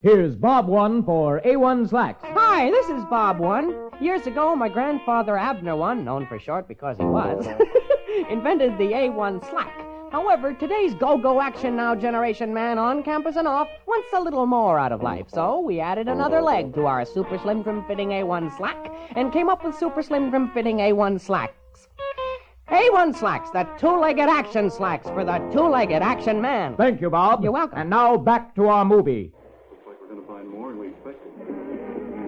Here's Bob One for A1 Slacks. Hi, this is Bob One. Years ago, my grandfather Abner One, known for short because he was, invented the A1 slack. However, today's go-go action now generation man on campus and off wants a little more out of life. So we added another leg to our super slim trim fitting A1 slack and came up with super slim trim fitting A1 slacks. A1 slacks, the two-legged action slacks for the two-legged action man. Thank you, Bob. You're welcome. And now back to our movie more than we expected.